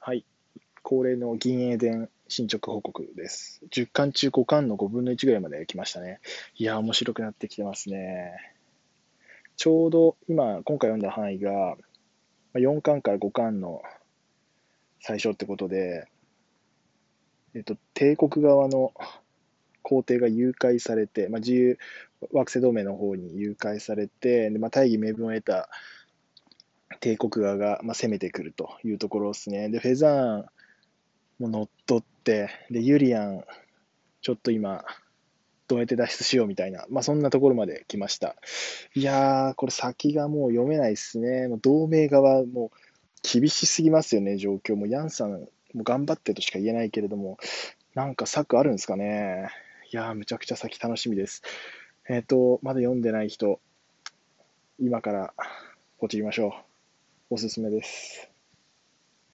はい。恒例の銀英伝進捗報告です。10巻中5巻の5分の1ぐらいまで来ましたね。いや、面白くなってきてますね。ちょうど今、今回読んだ範囲が、4巻から5巻の最初ってことで、えっと、帝国側の皇帝が誘拐されて、まあ、自由惑星同盟の方に誘拐されて、でまあ、大義名分を得た帝国側が、まあ、攻めてくるというところですね。で、フェザーンも乗っ取って、で、ユリアン、ちょっと今、どうやって脱出しようみたいな、まあ、そんなところまで来ました。いやー、これ先がもう読めないですね。もう同盟側、もう厳しすぎますよね、状況。もうヤンさん、もう頑張ってとしか言えないけれども、なんか策あるんですかね。いやー、むちゃくちゃ先楽しみです。えっ、と、まだ読んでない人、今からポチりましょう。おすすめです。